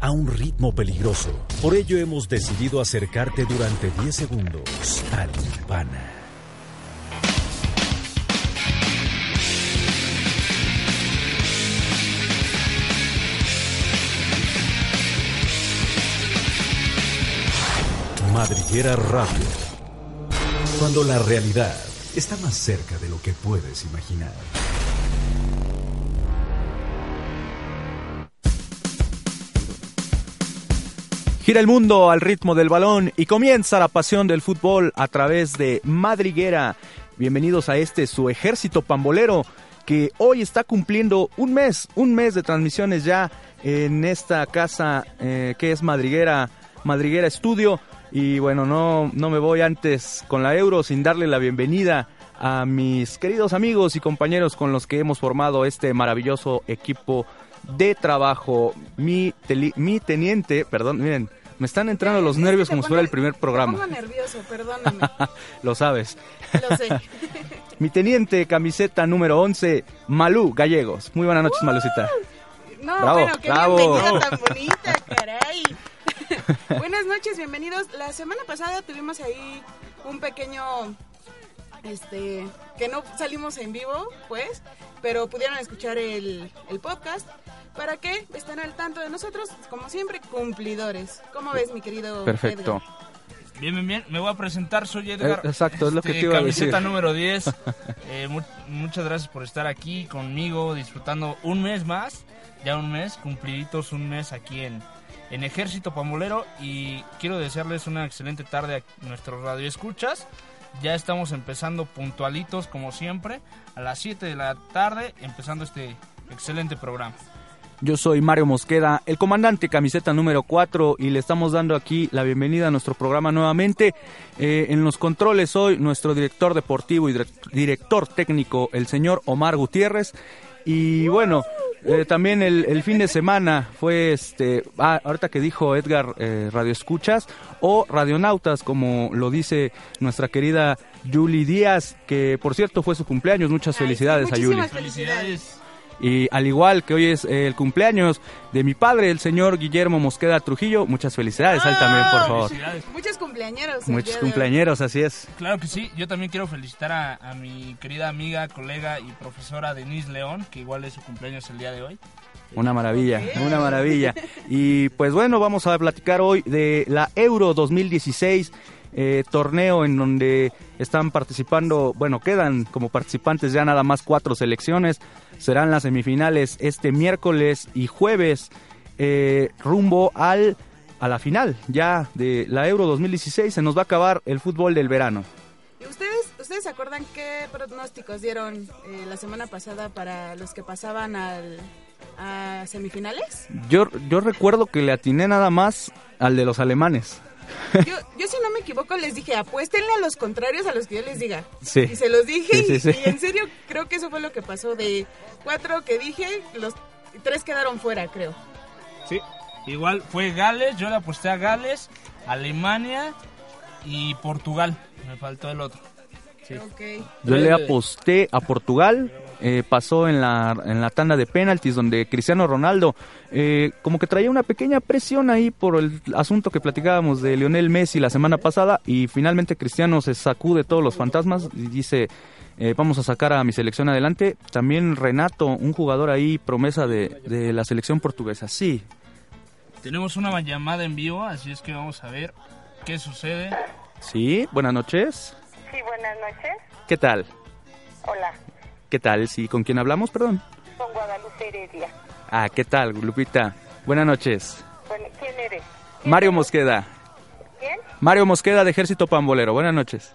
a un ritmo peligroso. Por ello hemos decidido acercarte durante 10 segundos a Limpana. Madriguera Radio. Cuando la realidad está más cerca de lo que puedes imaginar. Gira el mundo al ritmo del balón y comienza la pasión del fútbol a través de Madriguera. Bienvenidos a este su ejército pambolero que hoy está cumpliendo un mes, un mes de transmisiones ya en esta casa eh, que es Madriguera, Madriguera Estudio. Y bueno, no, no me voy antes con la Euro sin darle la bienvenida a mis queridos amigos y compañeros con los que hemos formado este maravilloso equipo de trabajo. Mi, mi teniente, perdón, miren, me están entrando los nervios como si fuera el primer programa. Me nervioso, perdóname. Lo sabes. Lo sé. Mi teniente, camiseta número 11, Malú Gallegos. Muy buenas noches, Malucita. No, Bravo, bueno, qué bravo. bienvenida tan bonita, caray. Buenas noches, bienvenidos. La semana pasada tuvimos ahí un pequeño este que no salimos en vivo, pues, pero pudieron escuchar el, el podcast para que estén al tanto de nosotros, como siempre, cumplidores. ¿Cómo ves, mi querido Perfecto. Edgar? Bien, bien, bien. Me voy a presentar, soy Edgar. Eh, exacto, es lo que Este, te iba a decir. Camiseta número 10. Eh, mu- muchas gracias por estar aquí conmigo, disfrutando un mes más. Ya un mes, cumpliditos un mes aquí en, en Ejército Pambolero. Y quiero desearles una excelente tarde a nuestros radioescuchas. Ya estamos empezando puntualitos, como siempre, a las 7 de la tarde, empezando este excelente programa. Yo soy Mario Mosqueda, el comandante camiseta número 4 y le estamos dando aquí la bienvenida a nuestro programa nuevamente. Eh, en los controles hoy nuestro director deportivo y direct- director técnico, el señor Omar Gutiérrez. Y bueno, eh, también el, el fin de semana fue este, ah, ahorita que dijo Edgar, eh, Radio Escuchas o Radionautas, como lo dice nuestra querida Julie Díaz, que por cierto fue su cumpleaños. Muchas Ay, sí, felicidades a Julie. felicidades. Y al igual que hoy es eh, el cumpleaños de mi padre, el señor Guillermo Mosqueda Trujillo, muchas felicidades a él también, por favor. Felicidades. Muchos cumpleañeros. Muchos cumpleañeros, así es. Claro que sí, yo también quiero felicitar a, a mi querida amiga, colega y profesora Denise León, que igual es su cumpleaños el día de hoy. Una maravilla, una maravilla. Y pues bueno, vamos a platicar hoy de la Euro 2016, eh, torneo en donde están participando, bueno, quedan como participantes ya nada más cuatro selecciones. Serán las semifinales este miércoles y jueves eh, rumbo al a la final ya de la Euro 2016. Se nos va a acabar el fútbol del verano. ¿Y ustedes, ustedes se acuerdan qué pronósticos dieron eh, la semana pasada para los que pasaban al, a semifinales? Yo, yo recuerdo que le atiné nada más al de los alemanes. Yo, yo si no me equivoco les dije, apuéstenle a los contrarios a los que yo les diga. Sí. Y se los dije Sí, sí, y- sí. y, en serio creo que eso fue lo que pasó. De cuatro que dije, los tres quedaron fuera, creo. Sí. Igual fue Gales, yo le aposté a Gales, Alemania y Portugal. Me faltó el otro. Sí. Ok. Yo le aposté a Portugal, eh, pasó en la, en la tanda de penaltis donde Cristiano Ronaldo eh, como que traía una pequeña presión ahí por el asunto que platicábamos de Lionel Messi la semana pasada y finalmente Cristiano se sacude todos los fantasmas y dice eh, vamos a sacar a mi selección adelante. También Renato, un jugador ahí promesa de, de la selección portuguesa. Sí, Tenemos una llamada en vivo, así es que vamos a ver qué sucede. sí, buenas noches. Sí, buenas noches. ¿Qué tal? Hola, ¿Qué tal? Sí, ¿con quién hablamos? Perdón. con Guadalupe Heredia. Ah, ¿qué tal, Lupita? Buenas noches. Bueno, ¿quién eres? Mario Mosqueda. ¿Quién? Mario Mosqueda de Ejército Pambolero. Buenas noches.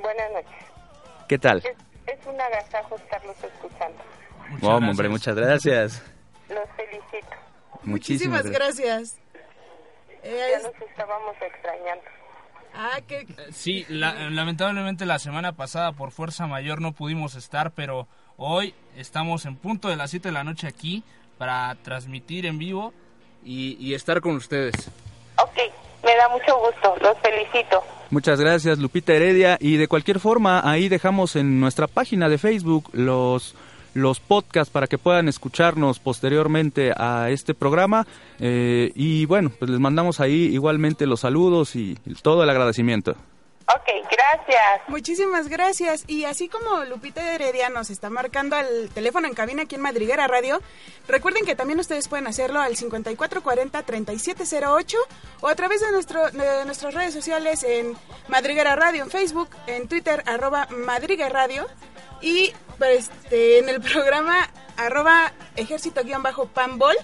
Buenas noches. ¿Qué tal? Es, es un agasajo estarlos escuchando. Muchas Oh, gracias. hombre, muchas gracias. Los felicito. Muchísimas Muchísimas gracias. gracias. Ya los estábamos extrañando. Ah, que Eh, Sí, la- lamentablemente la semana pasada por fuerza mayor no pudimos estar, pero hoy estamos en punto de las 7 de la noche aquí para transmitir en vivo y, y estar con ustedes. Ok, me da mucho gusto. Los felicito. Muchas gracias, Lupita Heredia. Y de cualquier forma, ahí dejamos en nuestra página de Facebook los los podcasts para que puedan escucharnos posteriormente a este programa. Eh, y bueno, pues les mandamos ahí igualmente los saludos y todo el agradecimiento. Ok, gracias. Muchísimas gracias. Y así como Lupita Heredia nos está marcando al teléfono en cabina aquí en Madriguera Radio, recuerden que también ustedes pueden hacerlo al 5440-3708 o a través de, nuestro, de nuestras redes sociales en Madriguera Radio, en Facebook, en Twitter, arroba Madriguera Radio y este, en el programa arroba ejército-panbol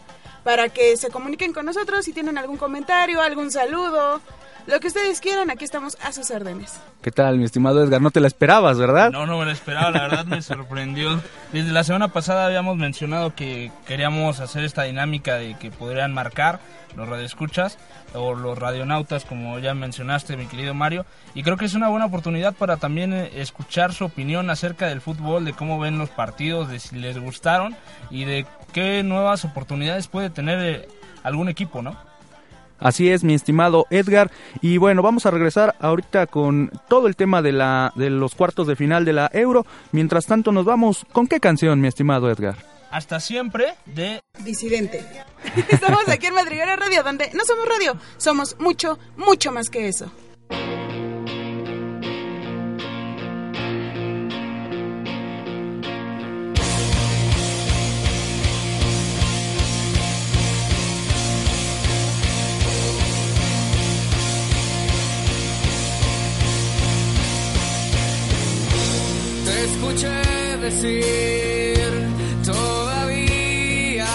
para que se comuniquen con nosotros si tienen algún comentario, algún saludo, lo que ustedes quieran, aquí estamos a sus órdenes. ¿Qué tal, mi estimado Edgar? No te la esperabas, ¿verdad? No, no me la esperaba, la verdad me sorprendió. Desde la semana pasada habíamos mencionado que queríamos hacer esta dinámica de que podrían marcar los radioescuchas o los radionautas, como ya mencionaste, mi querido Mario. Y creo que es una buena oportunidad para también eh, escuchar su opinión acerca del fútbol, de cómo ven los partidos, de si les gustaron y de qué nuevas oportunidades puede tener eh, algún equipo, ¿no? Así es, mi estimado Edgar. Y bueno, vamos a regresar ahorita con todo el tema de, la, de los cuartos de final de la Euro. Mientras tanto, nos vamos con qué canción, mi estimado Edgar. Hasta siempre de Disidente. Estamos aquí en Madriguera Radio, donde no somos radio, somos mucho, mucho más que eso. Decir, todavía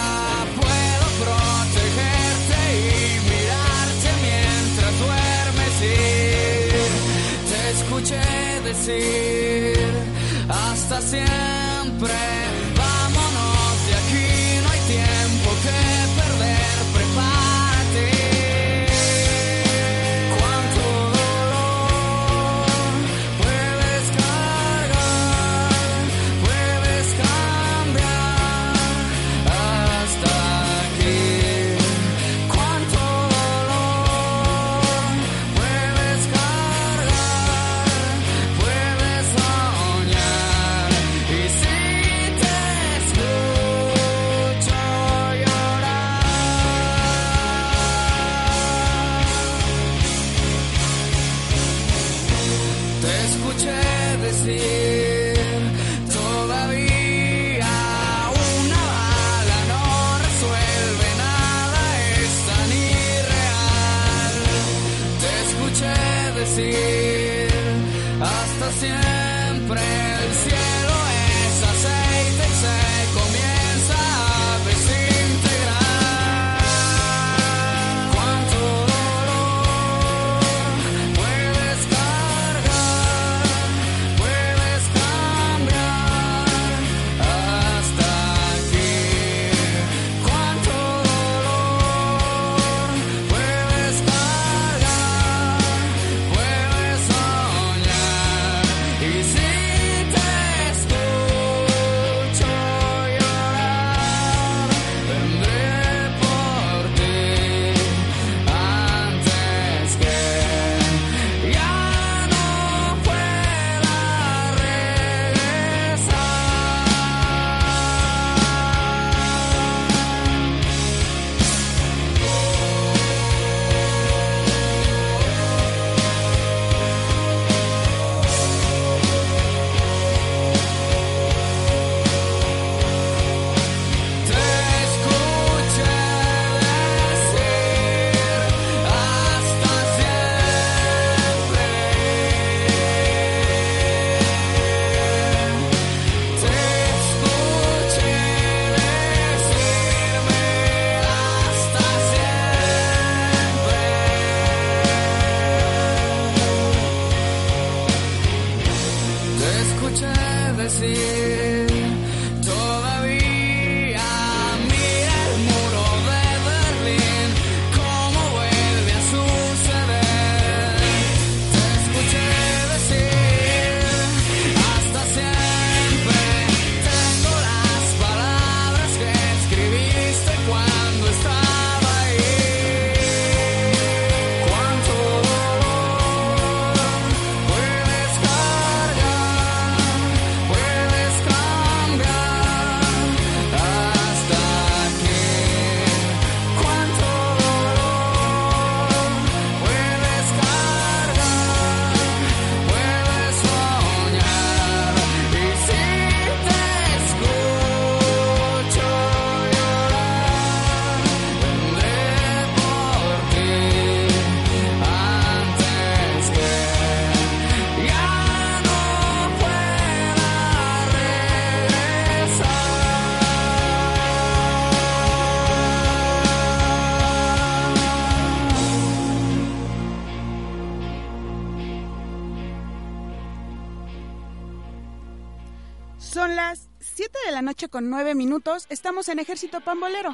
puedo protegerte y mirarte mientras duermes ir. Te escuché decir, hasta siempre. Noche con 9 minutos. Estamos en Ejército Pambolero.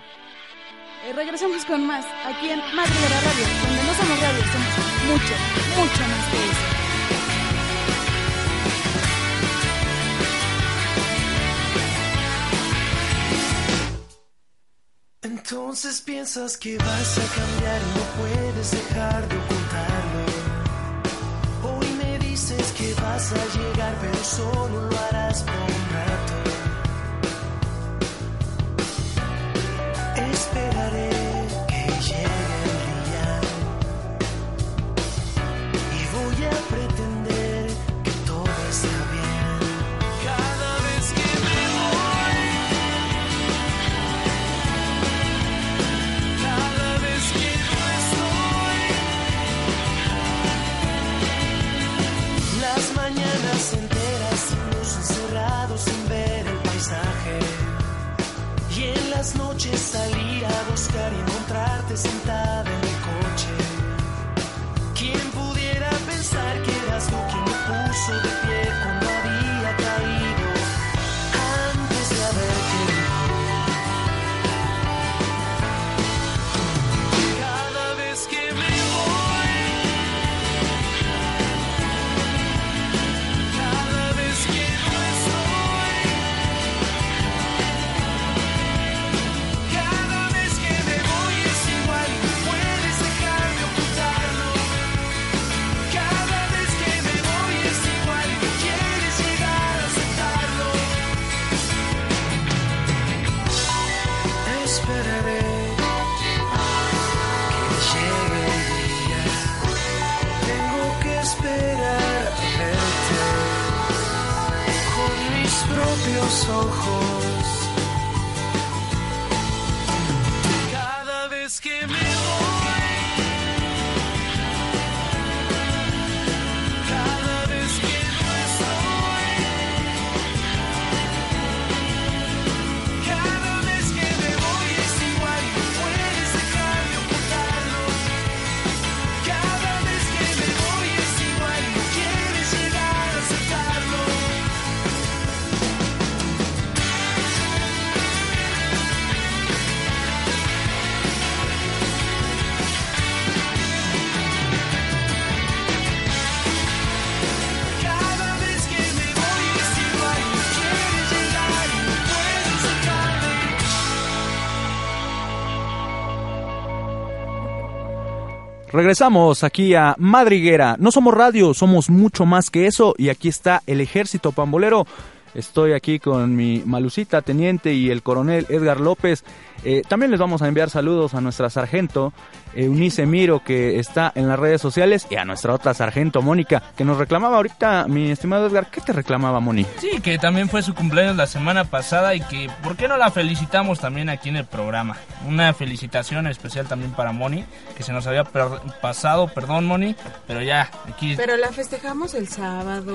Eh, regresamos con más aquí en Madre de la Radio, donde no somos radio, somos mucho, mucho más que eso. Entonces piensas que vas a cambiar y no puedes dejar de ocultarlo. Hoy me dices que vas a llegar, pero solo lo harás por un. Las noches salir a buscar y encontrarte sentada en el coche. ¿Quién pudiera pensar que eras tú quien me puso de pie Cada vez que me Regresamos aquí a Madriguera. No somos radio, somos mucho más que eso. Y aquí está el ejército pambolero. Estoy aquí con mi malucita teniente y el coronel Edgar López. Eh, también les vamos a enviar saludos a nuestra sargento Eunice Miro que está en las redes sociales y a nuestra otra sargento Mónica que nos reclamaba ahorita, mi estimado Edgar. ¿Qué te reclamaba, Moni? Sí, que también fue su cumpleaños la semana pasada y que, ¿por qué no la felicitamos también aquí en el programa? Una felicitación especial también para Moni, que se nos había per- pasado, perdón Moni, pero ya, aquí Pero la festejamos el sábado.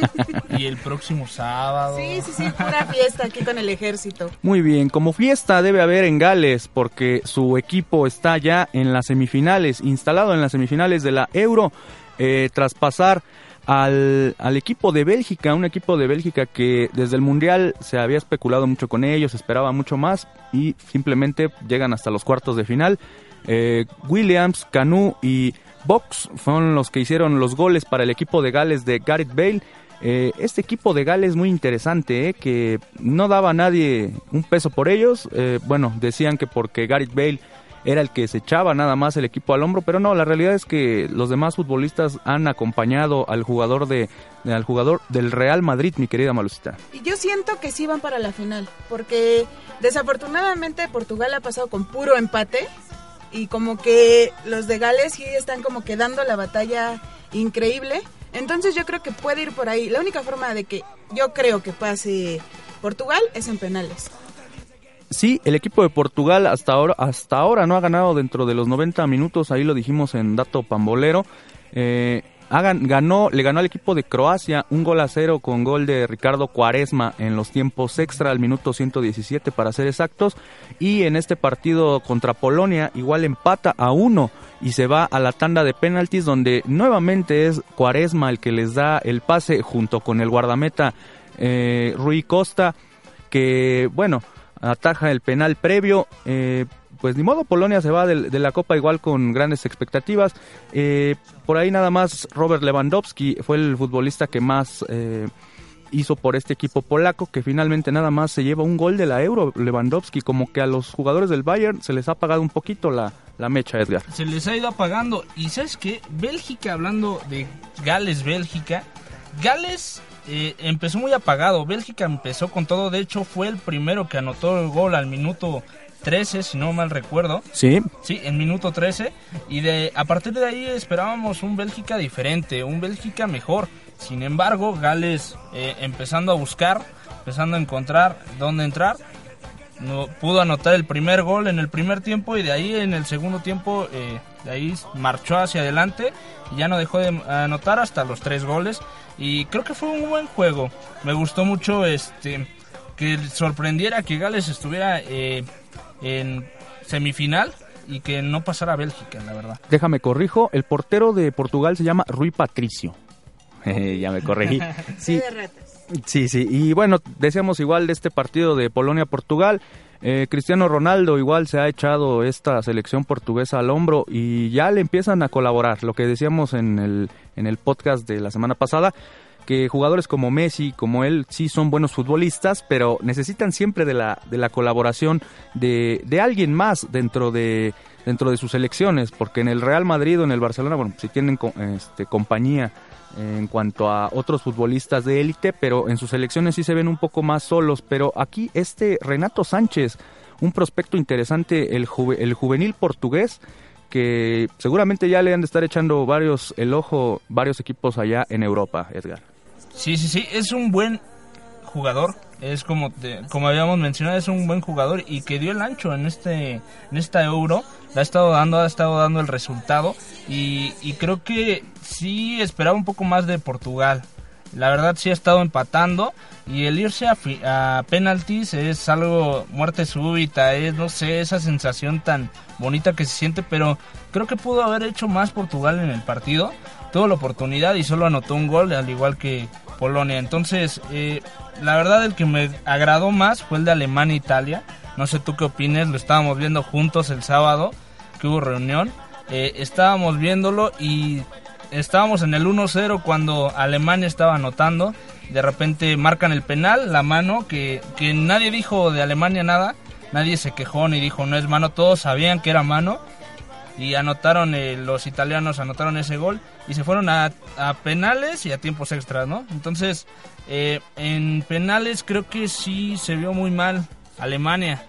y el próximo sábado. Sí, sí, sí, pura fiesta aquí con el ejército. Muy bien, como fiesta debe haber en Gales porque su equipo está ya en las semifinales, instalado en las semifinales de la Euro, eh, tras pasar al, al equipo de Bélgica, un equipo de Bélgica que desde el Mundial se había especulado mucho con ellos, esperaba mucho más y simplemente llegan hasta los cuartos de final. Eh, Williams, Canu y Box fueron los que hicieron los goles para el equipo de Gales de Gareth Bale. Eh, este equipo de Gales muy interesante, eh, que no daba a nadie un peso por ellos. Eh, bueno, decían que porque Gareth Bale era el que se echaba nada más el equipo al hombro, pero no, la realidad es que los demás futbolistas han acompañado al jugador de, al jugador del Real Madrid, mi querida Malucita. Y yo siento que sí van para la final, porque desafortunadamente Portugal ha pasado con puro empate y como que los de Gales sí están como que dando la batalla increíble. Entonces yo creo que puede ir por ahí. La única forma de que yo creo que pase Portugal es en penales. Sí, el equipo de Portugal hasta ahora, hasta ahora no ha ganado dentro de los 90 minutos, ahí lo dijimos en dato pambolero. Eh, ha gan- ganó, le ganó al equipo de Croacia un gol a cero con gol de Ricardo Cuaresma en los tiempos extra al minuto 117 para ser exactos. Y en este partido contra Polonia igual empata a uno y se va a la tanda de penaltis donde nuevamente es Cuaresma el que les da el pase junto con el guardameta eh, Rui Costa. que, bueno, ataja el penal previo. Eh, pues ni modo, Polonia se va de, la Copa igual con grandes expectativas. Eh, por ahí nada más Robert Lewandowski fue el futbolista que más eh, hizo por este equipo polaco, que finalmente nada más se lleva un gol de la Euro, Lewandowski, como que a los jugadores del Bayern se les ha apagado un poquito la, la mecha, Edgar. Se les ha ido apagando. Y sabes qué, Bélgica, hablando de Gales, Bélgica, Gales eh, empezó muy apagado. Bélgica empezó con todo. De hecho, fue el primero que anotó el gol al minuto 13, si no mal recuerdo. Sí, Sí, en minuto 13. Y de, a partir de ahí esperábamos un Bélgica diferente, un Bélgica mejor. Sin embargo, Gales eh, empezando a buscar, empezando a encontrar dónde entrar, no, pudo anotar el primer gol en el primer tiempo y de ahí en el segundo tiempo, eh, de ahí marchó hacia adelante y ya no dejó de anotar hasta los tres goles. Y creo que fue un buen juego. Me gustó mucho este que sorprendiera que Gales estuviera eh, en semifinal y que no pasara a Bélgica, la verdad. déjame corrijo, el portero de Portugal se llama Rui Patricio. ya me corregí. Sí. Sí, sí, y bueno, decíamos igual de este partido de Polonia-Portugal. eh, Cristiano Ronaldo igual se ha echado esta selección portuguesa al hombro y ya le empiezan a colaborar. Lo que decíamos en el, en el podcast de la semana pasada, que jugadores como Messi, como él, sí son buenos futbolistas, pero necesitan siempre de la, de la colaboración de, de alguien más dentro de, dentro de sus selecciones, porque en el Real Madrid o en el Barcelona, bueno, si tienen co- este, compañía en cuanto a otros futbolistas de élite, pero en sus selecciones sí se ven un poco más solos. Pero aquí este Renato Sánchez, un prospecto interesante, el, juve- el juvenil portugués, que seguramente ya le han de estar echando varios el ojo varios equipos allá en Europa, Edgar. Sí, sí, sí, es un buen jugador. Es como como habíamos mencionado, es un buen jugador y que dio el ancho en este en esta Euro. La ha estado dando, ha estado dando el resultado y, y creo que sí esperaba un poco más de Portugal. La verdad sí ha estado empatando y el irse a, a penaltis es algo muerte súbita, es no sé, esa sensación tan bonita que se siente, pero creo que pudo haber hecho más Portugal en el partido. Tuvo la oportunidad y solo anotó un gol, al igual que Polonia. Entonces, eh, la verdad el que me agradó más fue el de Alemania-Italia. No sé tú qué opines, lo estábamos viendo juntos el sábado, que hubo reunión. Eh, estábamos viéndolo y estábamos en el 1-0 cuando Alemania estaba anotando. De repente marcan el penal, la mano, que, que nadie dijo de Alemania nada. Nadie se quejó ni dijo no es mano, todos sabían que era mano y anotaron eh, los italianos anotaron ese gol y se fueron a, a penales y a tiempos extras no entonces eh, en penales creo que sí se vio muy mal. Alemania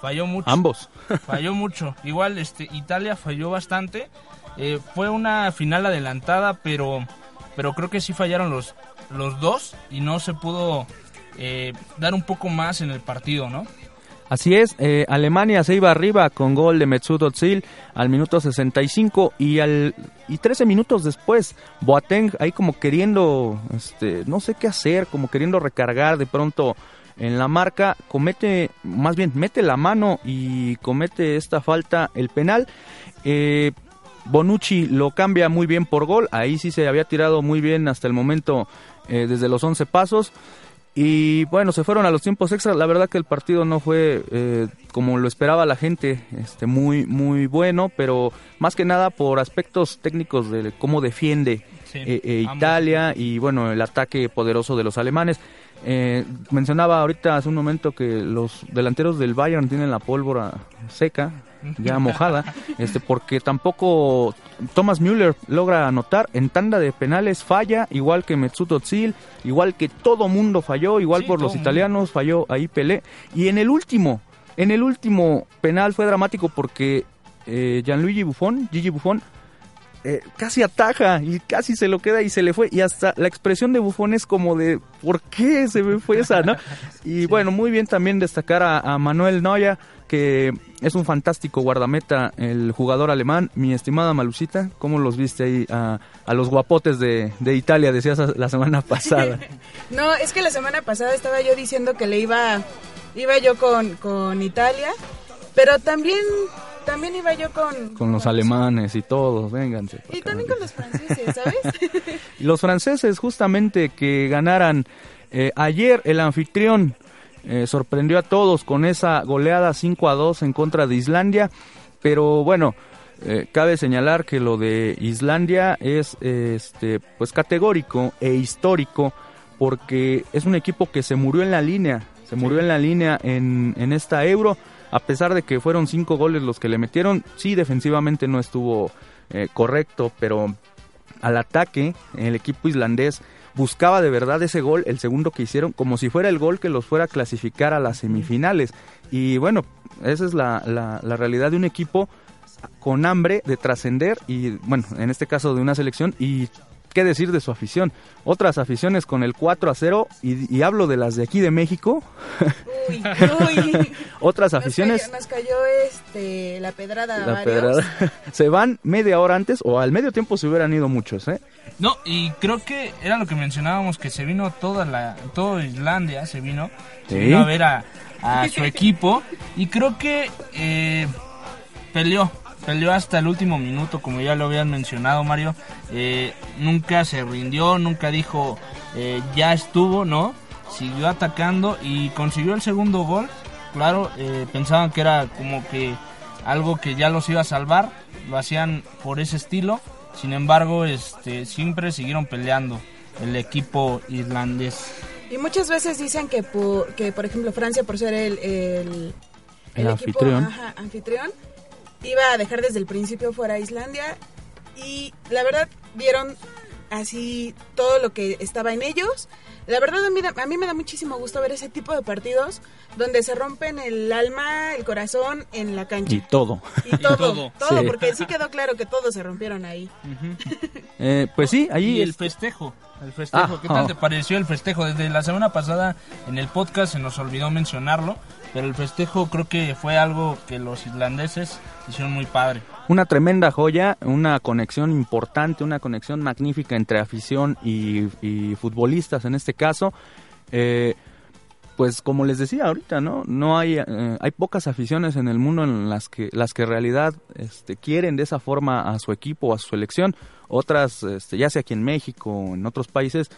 falló mucho. Ambos. falló mucho. Igual este Italia falló bastante. Eh, fue una final adelantada pero pero creo que sí fallaron los los dos y no se pudo eh, dar un poco más en el partido no Así es, eh, Alemania se iba arriba con gol de Mesut Özil al minuto 65 y al y 13 minutos después Boateng ahí como queriendo este no sé qué hacer, como queriendo recargar de pronto en la marca, comete más bien mete la mano y comete esta falta el penal. Eh, Bonucci lo cambia muy bien por gol, ahí sí se había tirado muy bien hasta el momento eh, desde los 11 pasos. Y bueno, se fueron a los tiempos extras. La verdad que el partido no fue eh, como lo esperaba la gente, este, muy, muy bueno, pero más que nada por aspectos técnicos de cómo defiende Sí, eh, eh. Italia y bueno, el ataque poderoso de los alemanes. Eh, mencionaba ahorita hace un momento que los delanteros del Bayern tienen la pólvora seca, ya mojada, este, porque tampoco Thomas Müller logra anotar en tanda de penales, falla, igual que Mesut Özil, igual que todo mundo falló, igual Sí, por los italianos falló ahí Pelé, y en el último, en el último penal fue dramático porque eh, Gianluigi Buffon, Gigi Buffon, eh, casi ataja y casi se lo queda y se le fue. Y hasta la expresión de Bufón es como de, ¿por qué se me fue esa? ¿no? Y bueno, muy bien también destacar a, a Manuel Neuer, que es un fantástico guardameta, el jugador alemán. Mi estimada Malucita, ¿cómo los viste ahí a, a los guapotes de, de Italia? Decías la semana pasada. No, es que la semana pasada estaba yo diciendo que le iba, iba yo con, con Italia, pero también, también iba yo con... Con los alemanes y todos, vénganse. Y también con los franceses, ¿sabes? Los franceses justamente que ganaran eh, ayer el anfitrión eh, sorprendió a todos con esa goleada 5 a 2 en contra de Islandia, pero bueno, eh, cabe señalar que lo de Islandia es este pues categórico e histórico porque es un equipo que se murió en la línea, se murió en la línea en, en esta Euro, a pesar de que fueron cinco goles los que le metieron, sí defensivamente no estuvo eh, correcto, pero al ataque el equipo islandés buscaba de verdad ese gol, el segundo que hicieron, como si fuera el gol que los fuera a clasificar a las semifinales. Y bueno, esa es la, la, la realidad de un equipo con hambre de trascender y, bueno, en este caso de una selección y qué decir de su afición. Otras aficiones con el 4 a 0 y, y hablo de las de aquí de México. Uy, uy. Otras Nos aficiones cayó, nos cayó, este, la pedrada a la varios. pedrada, se van media hora antes o al medio tiempo se hubieran ido muchos, ¿eh? No, y creo que era lo que mencionábamos, que se vino toda la, toda Islandia, se vino, se vino a ver a, a su equipo y creo que eh, peleó, peleó hasta el último minuto, como ya lo habían mencionado Mario, eh, nunca se rindió, nunca dijo eh, ya estuvo, ¿no? Siguió atacando y consiguió el segundo gol, claro, eh, pensaban que era como que algo que ya los iba a salvar, lo hacían por ese estilo, sin embargo, este, siempre siguieron peleando el equipo irlandés. Y muchas veces dicen que, por, que por ejemplo, Francia, por ser el, el, El anfitrión. ajá, anfitrión, iba a dejar desde el principio fuera a Islandia. Y la verdad, vieron así todo lo que estaba en ellos. La verdad, a mí, da- a mí me da muchísimo gusto ver ese tipo de partidos donde se rompen el alma, el corazón en la cancha. Y todo. Y todo, todo. todo, Sí. porque sí quedó claro que todos se rompieron ahí. Eh, pues sí, allí Y el es- festejo, el festejo, Ah, ¿qué tal oh. te pareció el festejo? Desde la semana pasada en el podcast se nos olvidó mencionarlo, pero el festejo creo que fue algo que los islandeses hicieron muy padre. una tremenda joya, una conexión importante, una conexión magnífica entre afición y, futbolistas en este caso. Eh, pues como les decía ahorita, ¿no? No hay, eh, hay pocas aficiones en el mundo en las que, las que en realidad este, quieren de esa forma a su equipo a su selección. Otras, este, ya sea aquí en México o en otros países,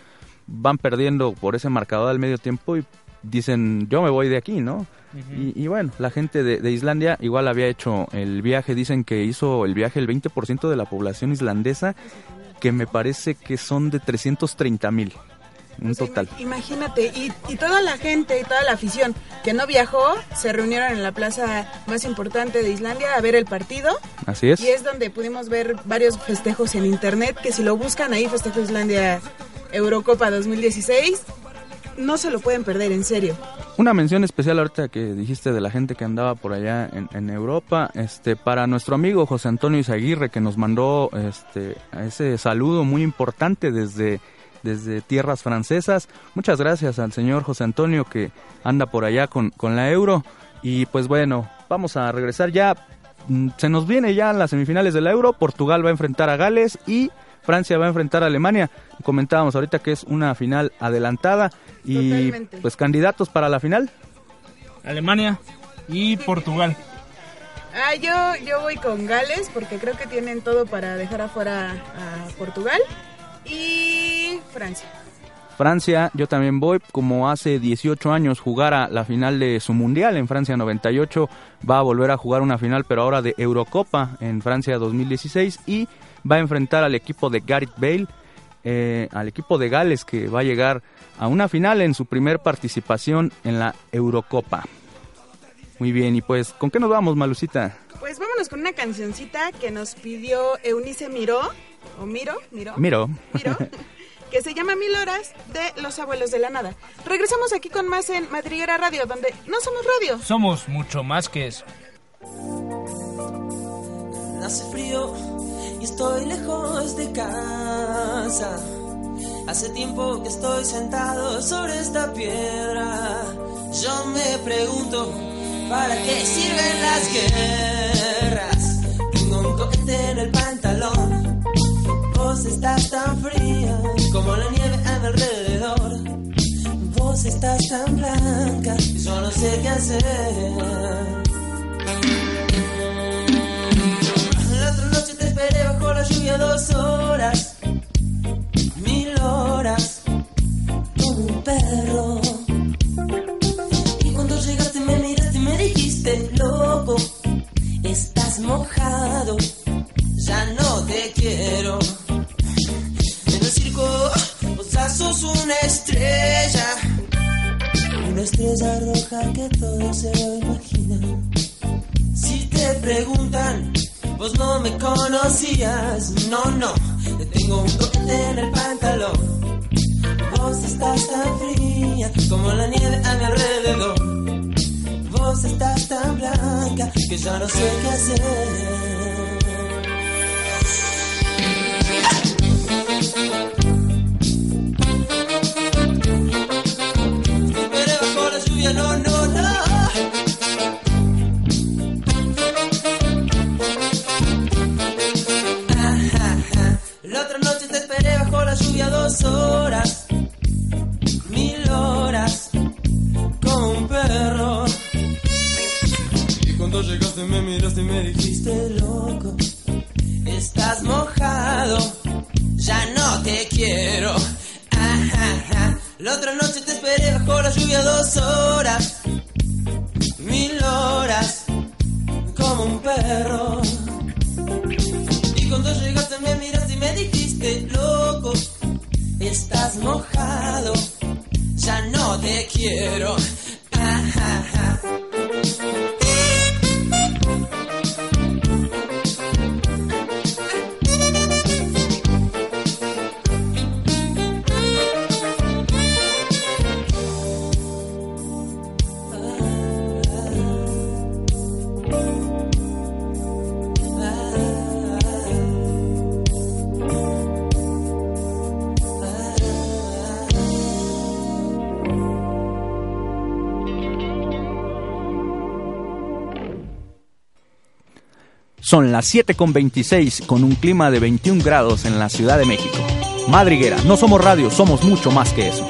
van perdiendo por ese marcador al medio tiempo y dicen, yo me voy de aquí, ¿no? y, y bueno, la gente de, de Islandia igual había hecho el viaje, dicen que hizo el viaje el 20% de la población islandesa, que me parece que son de 330 mil, un sea, total. ima- Imagínate, y, y toda la gente y toda la afición que no viajó se reunieron en la plaza más importante de Islandia a ver el partido. Así es. Y es donde pudimos ver varios festejos en internet, que si lo buscan ahí, Festejo Islandia Eurocopa 2016, no se lo pueden perder, en serio. Una mención especial ahorita que dijiste de la gente que andaba por allá en, Europa, este, para nuestro amigo José Antonio Izaguirre que nos mandó este, ese saludo muy importante desde, desde tierras francesas. Muchas gracias al señor José Antonio que anda por allá con, con la Euro. Y pues bueno, vamos a regresar ya. Mm, Se nos viene ya las semifinales de la Euro. Portugal va a enfrentar a Gales y Francia va a enfrentar a Alemania. Comentábamos ahorita que es una final adelantada y Totalmente. pues candidatos para la final. Alemania y Portugal. Ah, yo, yo voy con Gales porque creo que tienen todo para dejar afuera a Portugal y Francia. Francia, yo también voy, como hace 18 años jugara la final de su mundial en Francia 98, va a volver a jugar una final, pero ahora de Eurocopa en Francia 2016 y va a enfrentar al equipo de Gareth Bale, eh, al equipo de Gales que va a llegar a una final en su primer participación en la Eurocopa. Muy bien, y pues, ¿con qué nos vamos, Malucita? Pues vámonos con una cancioncita que nos pidió Eunice Miró, o Miro, Miro, Miro. Miro, que se llama Mil Horas de Los Abuelos de la Nada. Regresamos aquí con más en Madriguera Radio, donde no somos radio. Somos mucho más que eso. Hace frío y estoy lejos de casa. Hace tiempo que estoy sentado sobre esta piedra. Yo me pregunto, ¿para qué sirven las guerras? Tengo un coquete en el pantalón. Vos estás tan fría como la nieve a mi alrededor. Vos estás tan blanca y yo no sé qué hacer. Son las 7.26 con un clima de 21 grados en la Ciudad de México. Madriguera, no somos radio, somos mucho más que eso.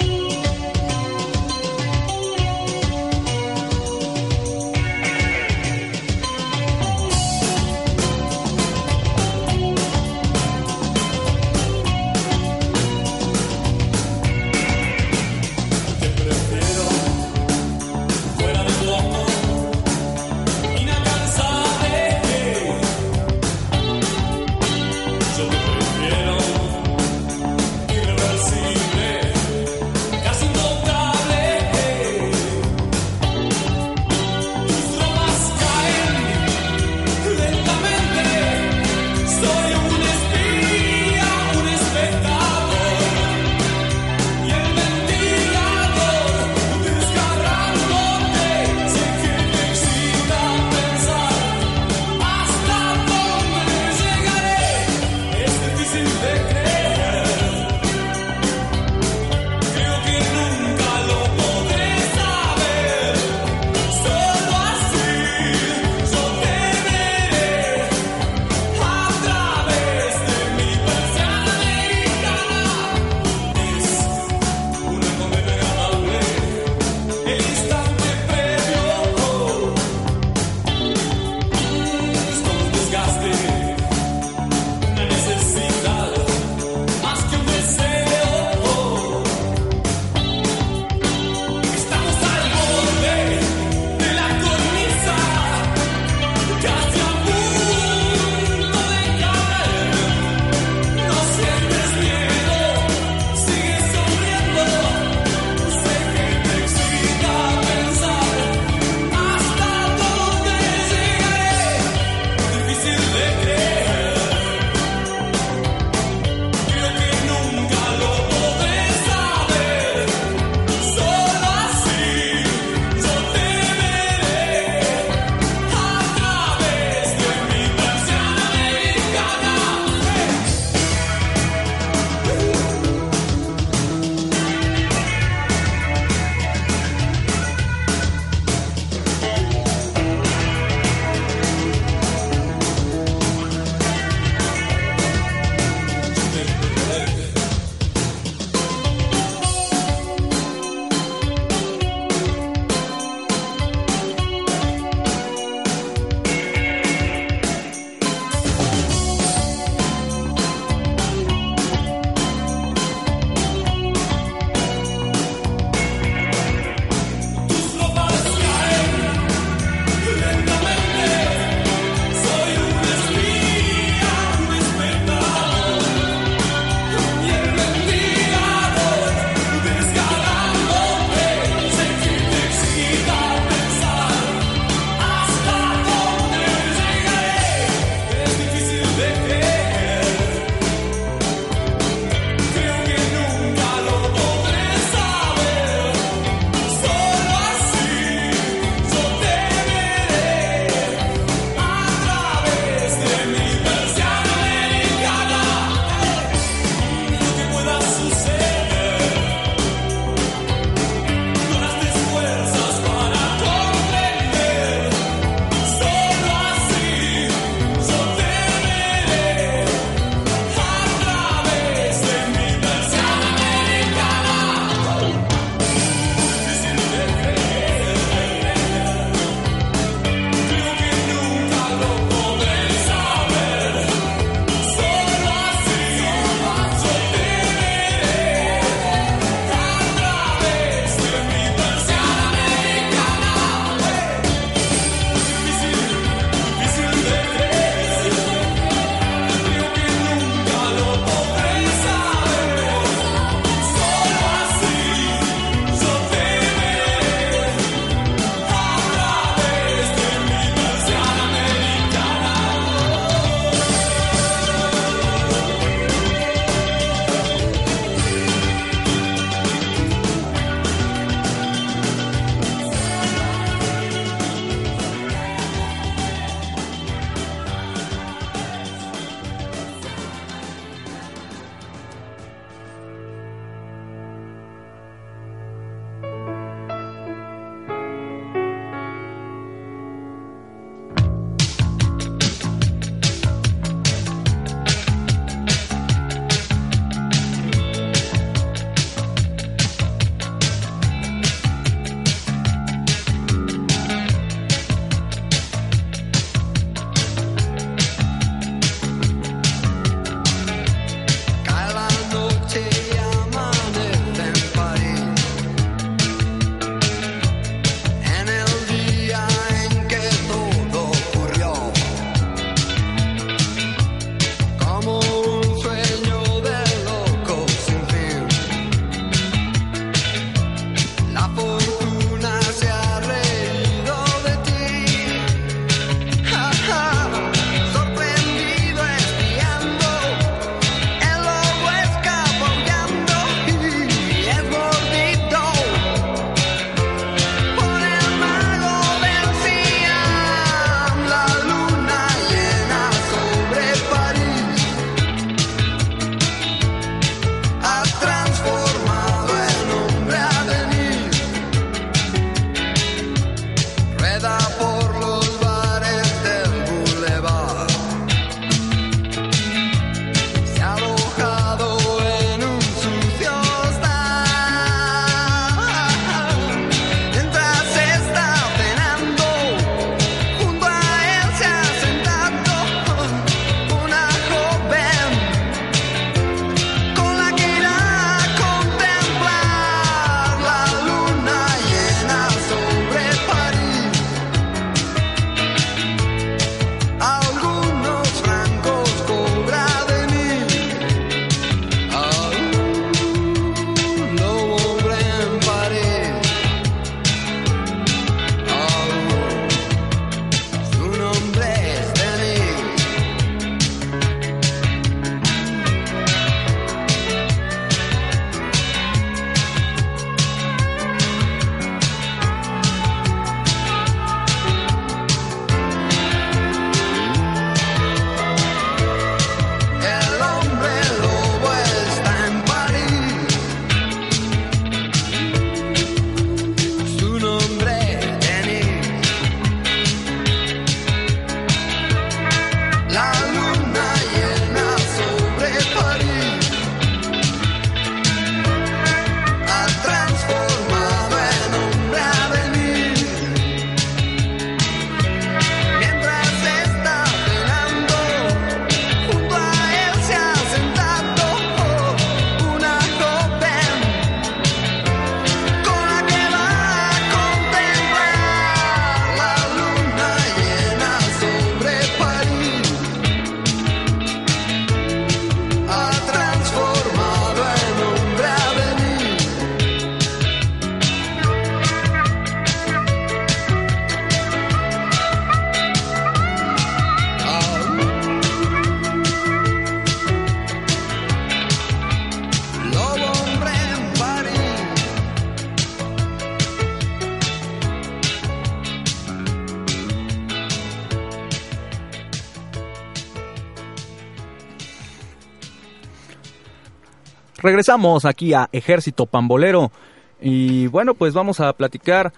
Regresamos aquí a Ejército Pambolero y bueno, pues vamos a platicar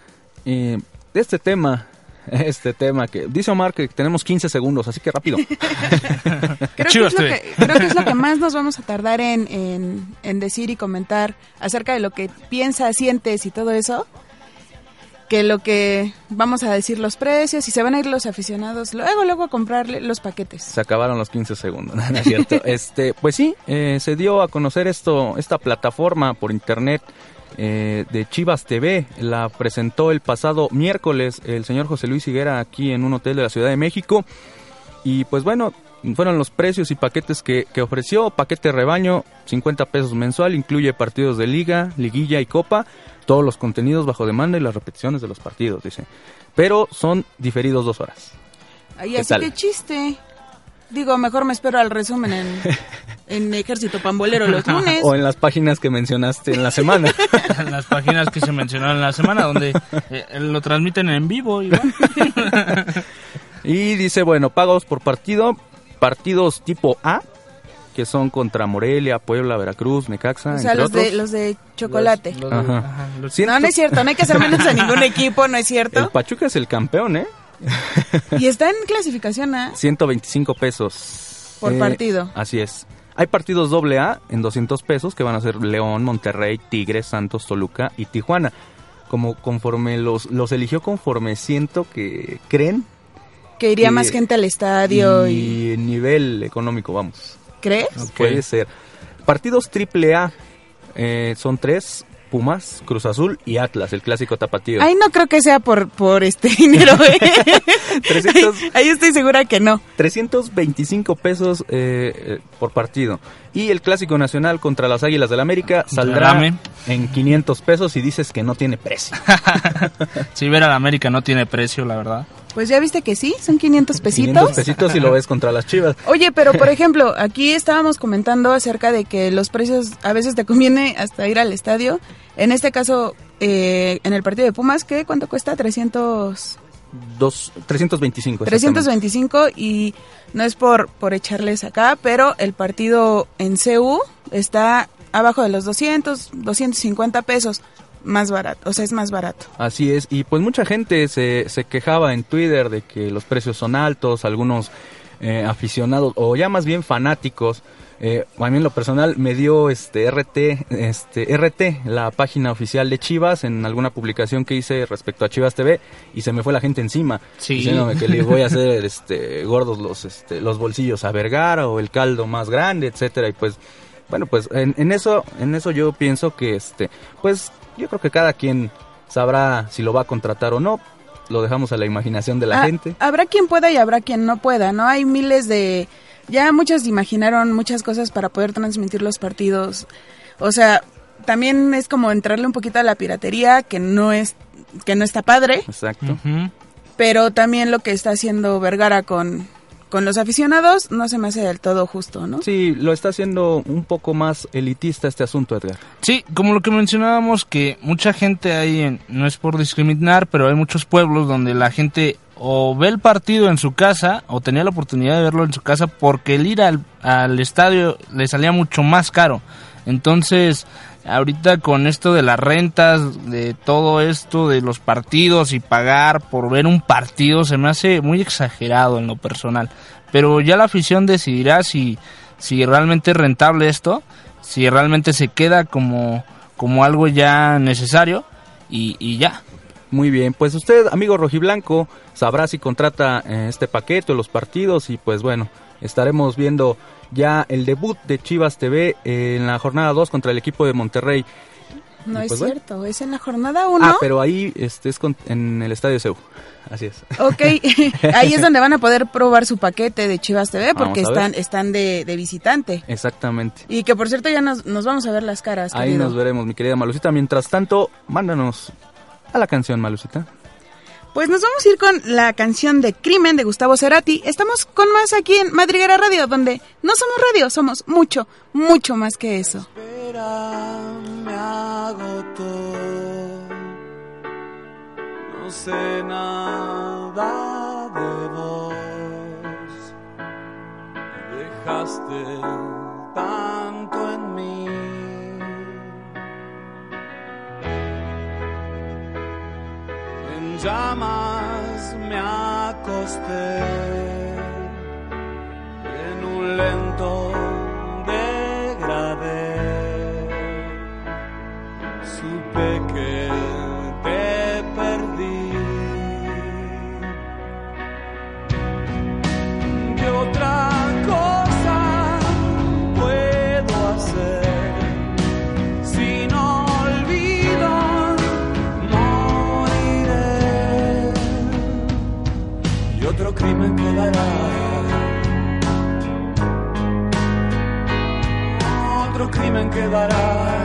eh, de este tema. Este tema que dice Omar que tenemos 15 segundos, así que rápido. Creo que, es lo que, creo que es lo que más nos vamos a tardar en, en- en decir y comentar acerca de lo que piensas, sientes y todo eso. Que lo que vamos a decir los precios y se van a ir los aficionados luego, luego a comprarle los paquetes. Se acabaron los 15 segundos, ¿no es cierto? Este, pues sí, eh, se dio a conocer esto, esta plataforma por internet eh, de Chivas TV. La presentó el pasado miércoles el señor José Luis Higuera aquí en un hotel de la Ciudad de México. Y pues bueno, fueron los precios y paquetes que, que ofreció. Paquete rebaño, 50 pesos mensual, incluye partidos de liga, liguilla y copa. Todos los contenidos bajo demanda y las repeticiones de los partidos, dice. Pero son diferidos dos horas. Ahí, ¿Qué así tal? que chiste. Digo, mejor me espero al resumen en, en Ejército Pambolero los lunes. O en las páginas que mencionaste en la semana. en las páginas que se mencionaron en la semana, donde eh, lo transmiten en vivo. Igual. y dice, bueno, pagos por partido, partidos tipo A, que son contra Morelia, Puebla, Veracruz, Necaxa, o sea, entre los de, los de chocolate. Los- los de- Ajá. ajá, los- Ciento- No, no es cierto, no hay que hacer menos a ningún equipo, no es El cierto. Pachuca es el campeón, ¿eh? Y está en clasificación A 125 pesos. por Eh, partido. Así es. Hay partidos doble A en 200 pesos que van a ser León, Monterrey, Tigres, Santos, Toluca y Tijuana. Como conforme los, los eligió conforme siento que creen Que iría que- más gente al estadio y... y nivel económico, vamos. ¿Crees? Puede ser. Partidos triple A eh, son tres: Pumas, Cruz Azul y Atlas, el clásico tapatío. Ay, no creo que sea por, por este dinero, ¿eh? 300 Ahí estoy segura que no. 325 pesos eh, eh, por partido. Y el clásico nacional contra las Águilas del América saldrá en 500 pesos y dices que no tiene precio. Sí, ver a la América no tiene precio, la verdad. Pues ya viste que sí, son 500 pesitos. 500 pesitos y lo ves contra las Chivas. Oye, pero por ejemplo, aquí estábamos comentando acerca de que los precios a veces te conviene hasta ir al estadio. En este caso, eh, en el partido de Pumas, ¿qué? ¿Cuánto cuesta? 300... Dos, 325. exactamente. 325 y no es por, por echarles acá, pero el partido en CU está abajo de los 200, 250 pesos, más barato, o sea, es más barato. Así es, y pues mucha gente se, se quejaba en Twitter de que los precios son altos, algunos eh, aficionados o ya más bien fanáticos. Eh, a mí en lo personal me dio este RT, este RT, la página oficial de Chivas en alguna publicación que hice respecto a Chivas TV y se me fue la gente encima Sí. diciéndome que le voy a hacer este gordos los este, los bolsillos a Vergara o el caldo más grande, etcétera y pues bueno, pues en, en eso en eso yo pienso que este pues yo creo que cada quien sabrá si lo va a contratar o no. Lo dejamos a la imaginación de la Ah, gente. Habrá quien pueda y habrá quien no pueda, ¿no? Hay miles de... Ya muchos imaginaron muchas cosas para poder transmitir los partidos. O sea, también es como entrarle un poquito a la piratería, que no es que no está padre, Exacto. Pero también lo que está haciendo Vergara con, con los aficionados no se me hace del todo justo, ¿no? Sí, lo está haciendo un poco más elitista este asunto, Edgar. Sí, como lo que mencionábamos, que mucha gente hay, en- no es por discriminar, pero hay muchos pueblos donde la gente o ve el partido en su casa o tenía la oportunidad de verlo en su casa porque el ir al, al estadio le salía mucho más caro. Entonces, ahorita con esto de las rentas, de todo esto, de los partidos y pagar por ver un partido, se me hace muy exagerado en lo personal. Pero ya la afición decidirá si, si realmente es rentable esto, si realmente se queda como, como algo ya necesario y, y ya. Muy bien, pues usted, amigo rojiblanco, sabrá si contrata eh, este paquete o los partidos y pues bueno, estaremos viendo ya el debut de Chivas TV en la jornada 2 contra el equipo de Monterrey. No es pues bueno. cierto, es en la jornada 1. Ah, pero ahí este es con- en el Estadio CEU. Así es. Ok, ahí es donde van a poder probar su paquete de Chivas TV porque están, están de, de visitante. Exactamente. Y que por cierto ya nos, nos vamos a ver las caras, Ahí querido. nos veremos, mi querida Malucita. Mientras tanto, mándanos a la canción, Malucita. Pues nos vamos a ir con la canción de Crimen de Gustavo Cerati. Estamos con más aquí en Madriguera Radio, donde no somos radio, somos mucho, mucho más que eso. espera me agotó. No sé nada de vos. Dejaste tanto en mí. llamas me acosté en un lento degradé. Supe que Otro crimen quedará.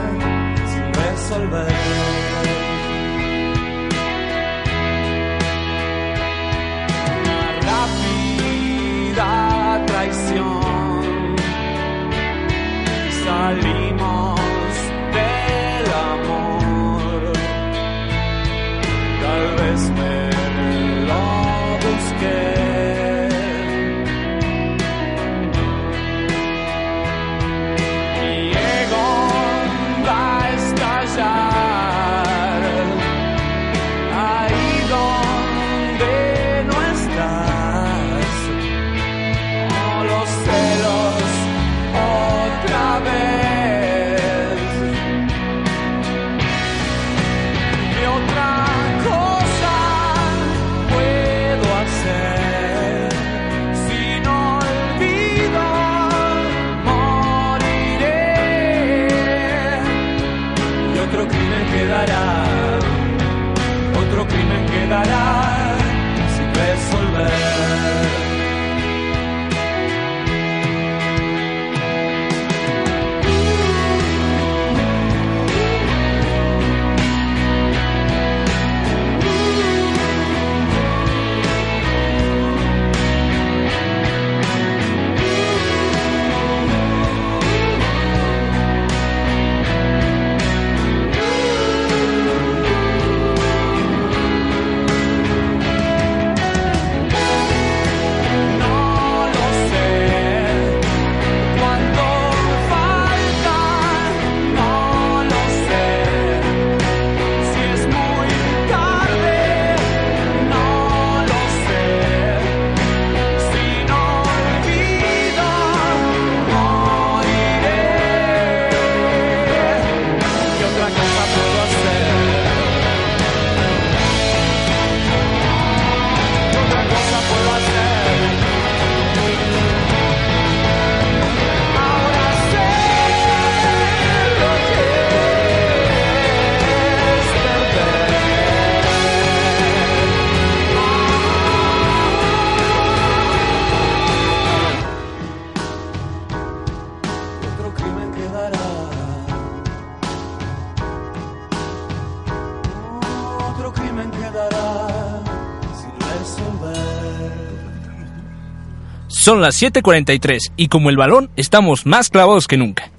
Son las 7:43 y como el balón estamos más clavados que nunca.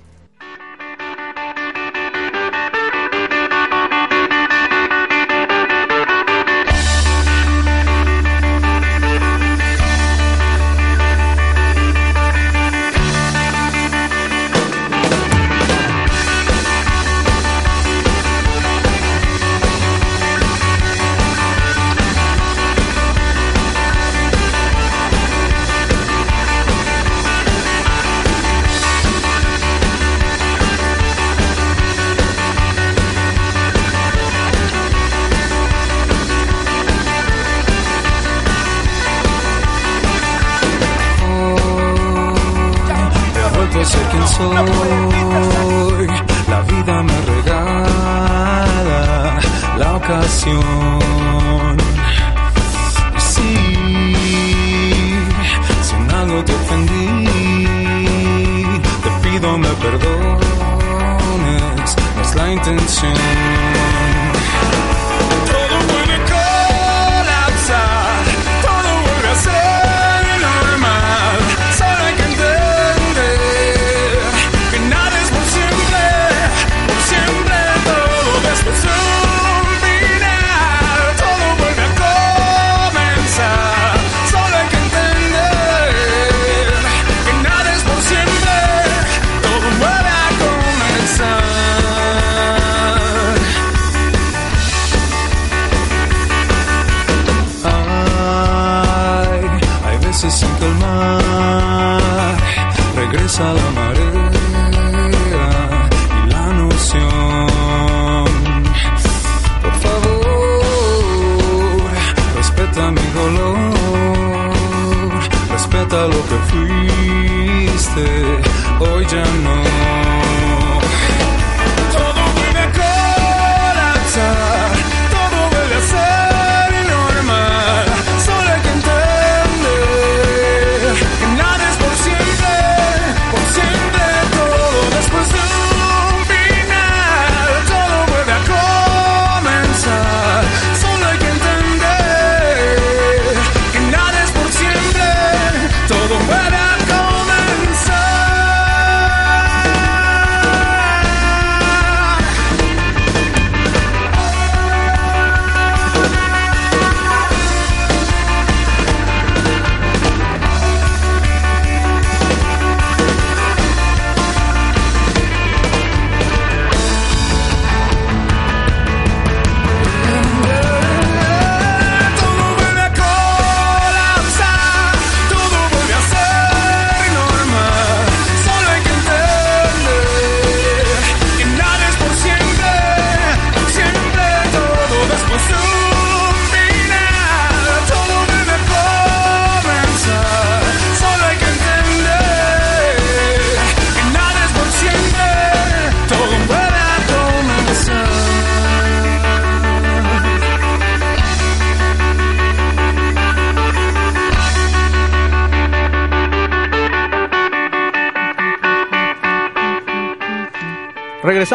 sé quien soy. La vida me regala la ocasión. Sí, si en algo te ofendí, te pido me perdones. No es la intención. Pesa la marea y la noción. Por favor, respeta mi dolor, respeta lo que fuiste, hoy ya no.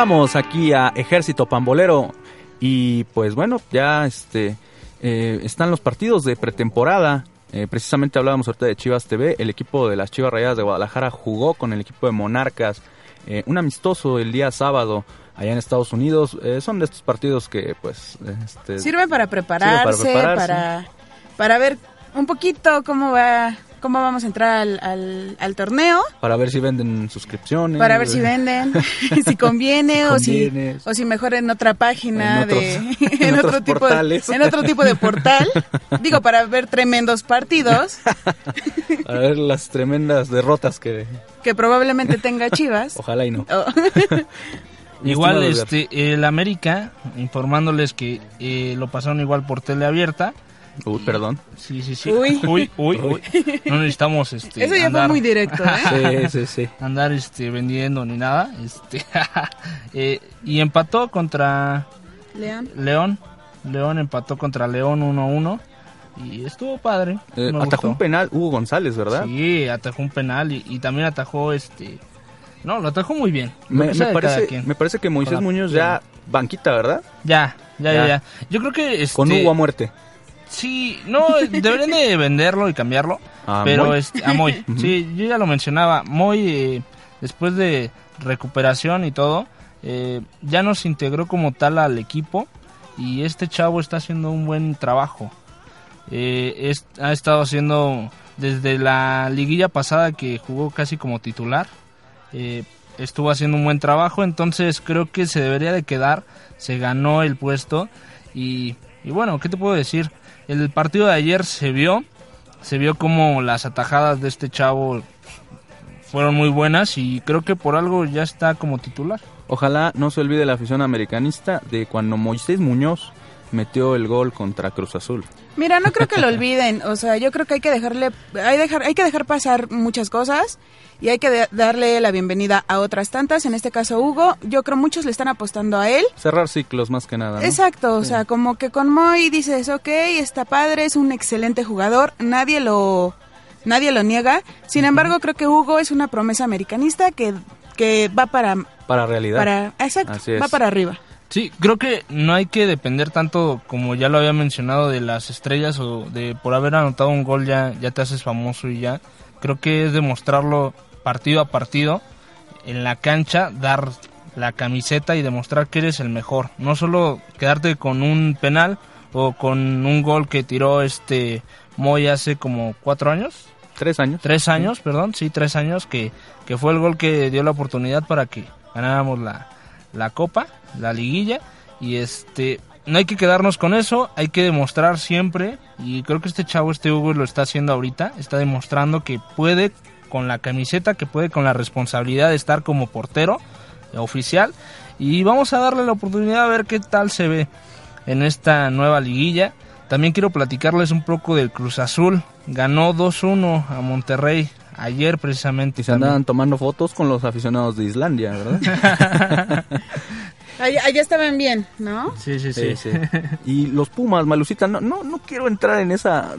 Regresamos aquí a Ejército Pambolero y pues bueno, ya este eh, están los partidos de pretemporada. Eh, precisamente hablábamos ahorita de Chivas TV. El equipo de las Chivas Rayadas de Guadalajara jugó con el equipo de Monarcas. eh, un amistoso el día sábado allá en Estados Unidos. Son de estos partidos que pues este, Sirve para prepararse, Sirve para para, ver un poquito cómo va, cómo vamos a entrar al, al, al torneo, para ver si venden suscripciones. para ver si venden, si conviene, Si o si conviene. o si mejor en otra página En de otros- en, en otro otros tipo portales. de, en otro tipo de portal. Digo, para ver tremendos partidos Para ver las tremendas derrotas que que probablemente tenga Chivas. ojalá y no. Oh. Igual, este, el América, informándoles que eh, lo pasaron igual por teleabierta. Uy, perdón. Sí, sí, sí. Uy. uy, uy. uy. No necesitamos, este, Eso ya fue andar- muy directo, ¿eh? Sí, sí, sí. andar, este, vendiendo ni nada. Este, eh, y empató contra León. León. León empató contra León 1-1. Y estuvo padre. Eh, atajó gustó. un penal Hugo González, ¿verdad? Sí, atajó un penal y, y también atajó este. No, lo atajó muy bien. Me, parece, me parece que Moisés Muñoz ya banquita, ¿verdad? Ya, ya, ya, Ya. ya. Yo creo que este, Con Hugo a muerte. Sí, no, deberían de venderlo y cambiarlo. A pero Moy. este, a Moy. sí, yo ya lo mencionaba. Moy, eh, después de recuperación y todo, eh, ya nos integró como tal al equipo. Y este chavo está haciendo un buen trabajo. Eh, es- ha estado haciendo desde la liguilla pasada que jugó casi como titular. eh, estuvo haciendo un buen trabajo, entonces creo que se debería de quedar. Se ganó el puesto. Y, y bueno, ¿qué te puedo decir? El partido de ayer se vio. Se vio como las atajadas de este chavo fueron muy buenas y creo que por algo ya está como titular. Ojalá no se olvide la afición americanista de cuando Moisés Muñoz metió el gol contra Cruz Azul. Mira, no creo que lo olviden. O sea, yo creo que hay que dejarle, hay, dejar, hay que dejar pasar muchas cosas y hay que darle la bienvenida a otras tantas. En este caso, Hugo, yo creo muchos le están apostando a él. Cerrar ciclos más que nada. ¿no? Exacto, o sea, como que con Moy dices, ok, está padre, es un excelente jugador, nadie lo, nadie lo niega. Sin embargo, creo que Hugo es una promesa americanista que, que va para, Para realidad. para, exacto, Así es. va para arriba. Sí, creo que no hay que depender tanto, como ya lo había mencionado, de las estrellas o de por haber anotado un gol ya, ya te haces famoso y ya. Creo que es demostrarlo partido a partido en la cancha, dar la camiseta y demostrar que eres el mejor. No solo quedarte con un penal o con un gol que tiró este Moy hace como cuatro años, Tres años. tres años, perdón, sí, tres años, que, que fue el gol que dio la oportunidad para que ganáramos la, la copa, la liguilla, y este, no hay que quedarnos con eso, hay que demostrar siempre, y creo que este chavo, este Hugo, lo está haciendo ahorita, está demostrando que puede con la camiseta, que puede con la responsabilidad de estar como portero oficial. Y vamos a darle la oportunidad a ver qué tal se ve en esta nueva liguilla. También quiero platicarles un poco del Cruz Azul. Ganó 2-1 a Monterrey ayer precisamente. Y se también. andaban tomando fotos con los aficionados de Islandia, ¿verdad? Allá, allá estaban bien, ¿no? Sí, sí, sí. Sí, sí. Y los Pumas, Malucita, no, no, no quiero entrar en esa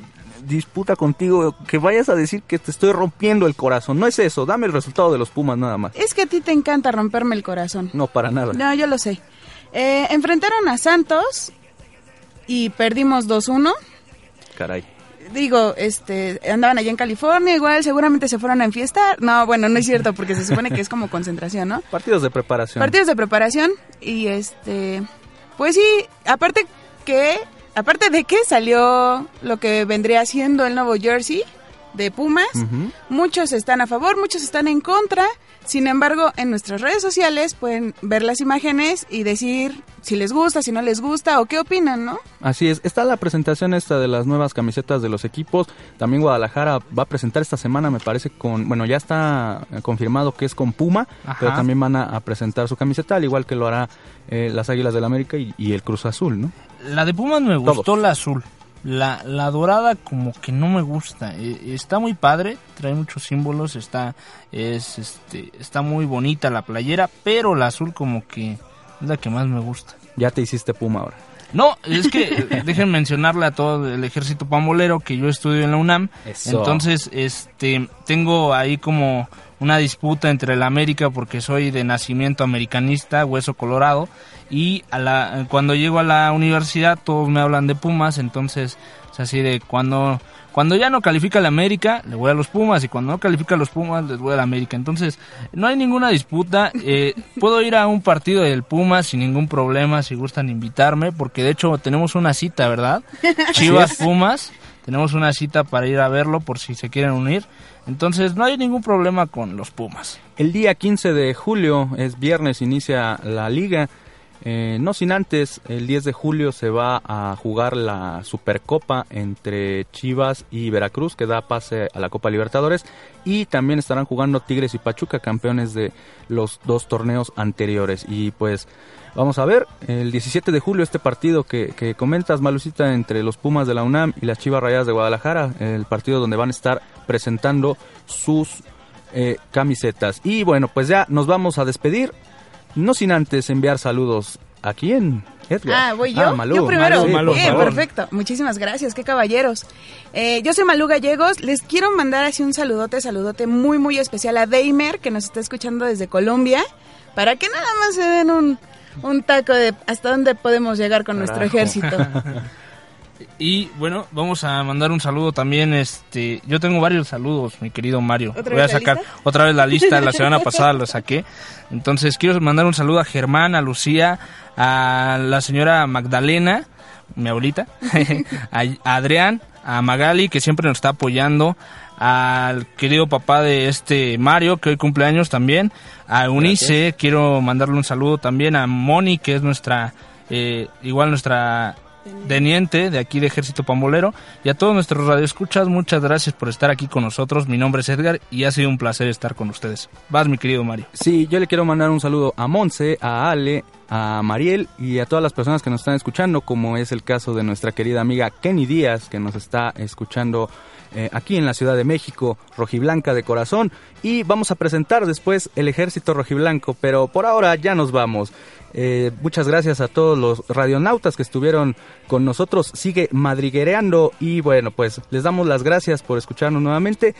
disputa contigo, que vayas a decir que te estoy rompiendo el corazón. No es eso, dame el resultado de los Pumas nada más. Es que a ti te encanta romperme el corazón. No, para nada. No, yo lo sé. Eh, enfrentaron a Santos y perdimos 2-1. Caray. Digo, este, andaban allá en California, igual seguramente se fueron a enfiestar. No, bueno, no es cierto, porque se supone que es como concentración, ¿no? Partidos de preparación. Partidos de preparación y este, pues sí, aparte que, aparte de que salió lo que vendría siendo el nuevo jersey de Pumas, muchos están a favor, muchos están en contra. Sin embargo, en nuestras redes sociales pueden ver las imágenes y decir si les gusta, si no les gusta o qué opinan, ¿no? Así es, está la presentación esta de las nuevas camisetas de los equipos. También Guadalajara va a presentar esta semana, me parece, con, bueno, ya está confirmado que es con Puma, Ajá. pero también van a, a presentar su camiseta, al igual que lo hará eh, las Águilas del América y, y el Cruz Azul, ¿no? La de Pumas me gustó Todos. la azul. La, la dorada como que no me gusta. Eh, está muy padre, trae muchos símbolos, está es este está muy bonita la playera, pero la azul como que es la que más me gusta. Ya te hiciste Puma ahora. No, es que eh, dejen mencionarle a todo el ejército pambolero que yo estudio en la UNAM. Eso. Entonces, este, tengo ahí como una disputa entre la América porque soy de nacimiento americanista, hueso colorado, y a la, cuando llego a la universidad todos me hablan de Pumas, entonces es así de cuando cuando ya no califica la América, le voy a los Pumas, y cuando no califica a los Pumas, les voy a la América. Entonces, no hay ninguna disputa. eh, puedo ir a un partido del Pumas sin ningún problema, si gustan invitarme, porque de hecho tenemos una cita, ¿verdad? Chivas Pumas, tenemos una cita para ir a verlo por si se quieren unir. Entonces, no hay ningún problema con los Pumas. El día 15 de julio, es viernes, inicia la liga. Eh, no sin antes, el 10 de julio se va a jugar la Supercopa entre Chivas y Veracruz, que da pase a la Copa Libertadores. Y también estarán jugando Tigres y Pachuca, campeones de los dos torneos anteriores. Y pues vamos a ver, el 17 de julio este partido que, comentas, Malucita, entre los Pumas de la UNAM y las Chivas Rayadas de Guadalajara, el partido donde van a estar presentando sus eh, camisetas. Y bueno, pues ya nos vamos a despedir. No sin antes enviar saludos. ¿A quién? Edgar. Ah, voy yo. Ah, Malú. yo primero. Sí, Malú, Eh, favor. perfecto. Muchísimas gracias. Qué caballeros. Eh, yo soy Malú Gallegos. Les quiero mandar así un saludote, saludote muy, muy especial a Deimer, que nos está escuchando desde Colombia, para que nada más se den un, un taco de hasta dónde podemos llegar con nuestro ejército. Y bueno, vamos a mandar un saludo también. Este, yo tengo varios saludos, mi querido Mario. ¿Otra Voy a la sacar lista? otra vez la lista. La semana pasada lo saqué. Entonces quiero mandar un saludo a Germán, a Lucía, a la señora Magdalena, mi abuelita, a a Adrián, a Magali que siempre nos está apoyando, al querido papá de este Mario que hoy cumpleaños también, a Unice quiero mandarle un saludo también a Moni que es nuestra eh, igual nuestra teniente de aquí de Ejército Pambolero y a todos nuestros radioescuchas, muchas gracias por estar aquí con nosotros. Mi nombre es Edgar y ha sido un placer estar con ustedes. Vas, mi querido Mario. Sí, yo le quiero mandar un saludo a Monse, a Ale, a Mariel y a todas las personas que nos están escuchando, como es el caso de nuestra querida amiga Kenny Díaz, que nos está escuchando eh, aquí en la Ciudad de México, rojiblanca de corazón. Y vamos a presentar después el ejército rojiblanco, pero por ahora ya nos vamos. Eh, muchas gracias a todos los radionautas que estuvieron con nosotros. Sigue madriguereando y bueno, pues les damos las gracias por escucharnos nuevamente.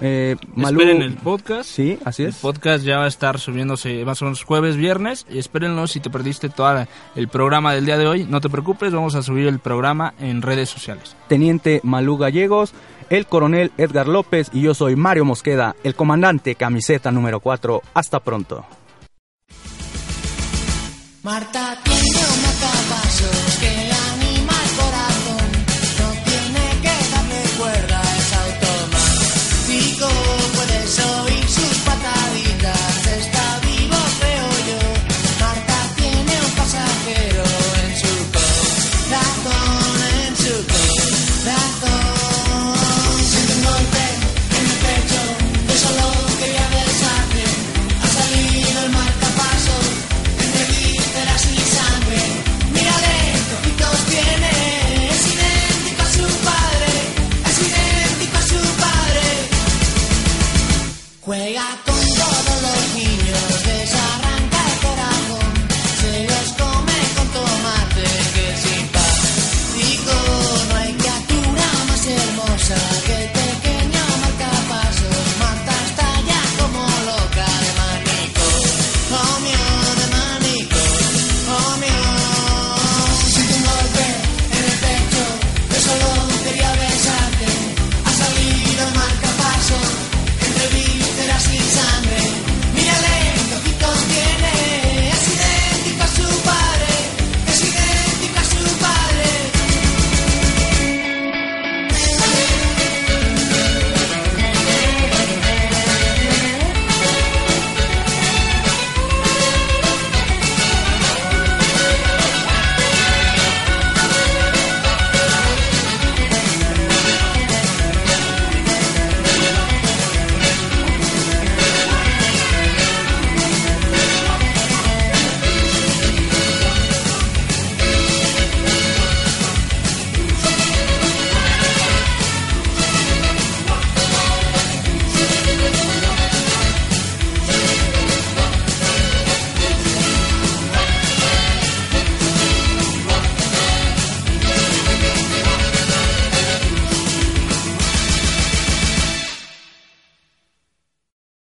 Eh, Malú- Esperen el podcast. Sí, así El es. podcast ya va a estar subiéndose más o menos jueves, viernes. Y espérenlo si te perdiste todo el programa del día de hoy. No te preocupes, vamos a subir el programa en redes sociales. Teniente Malú Gallegos, el coronel Edgar López y yo soy Mario Mosqueda, el comandante camiseta número 4. Hasta pronto. Marta, tú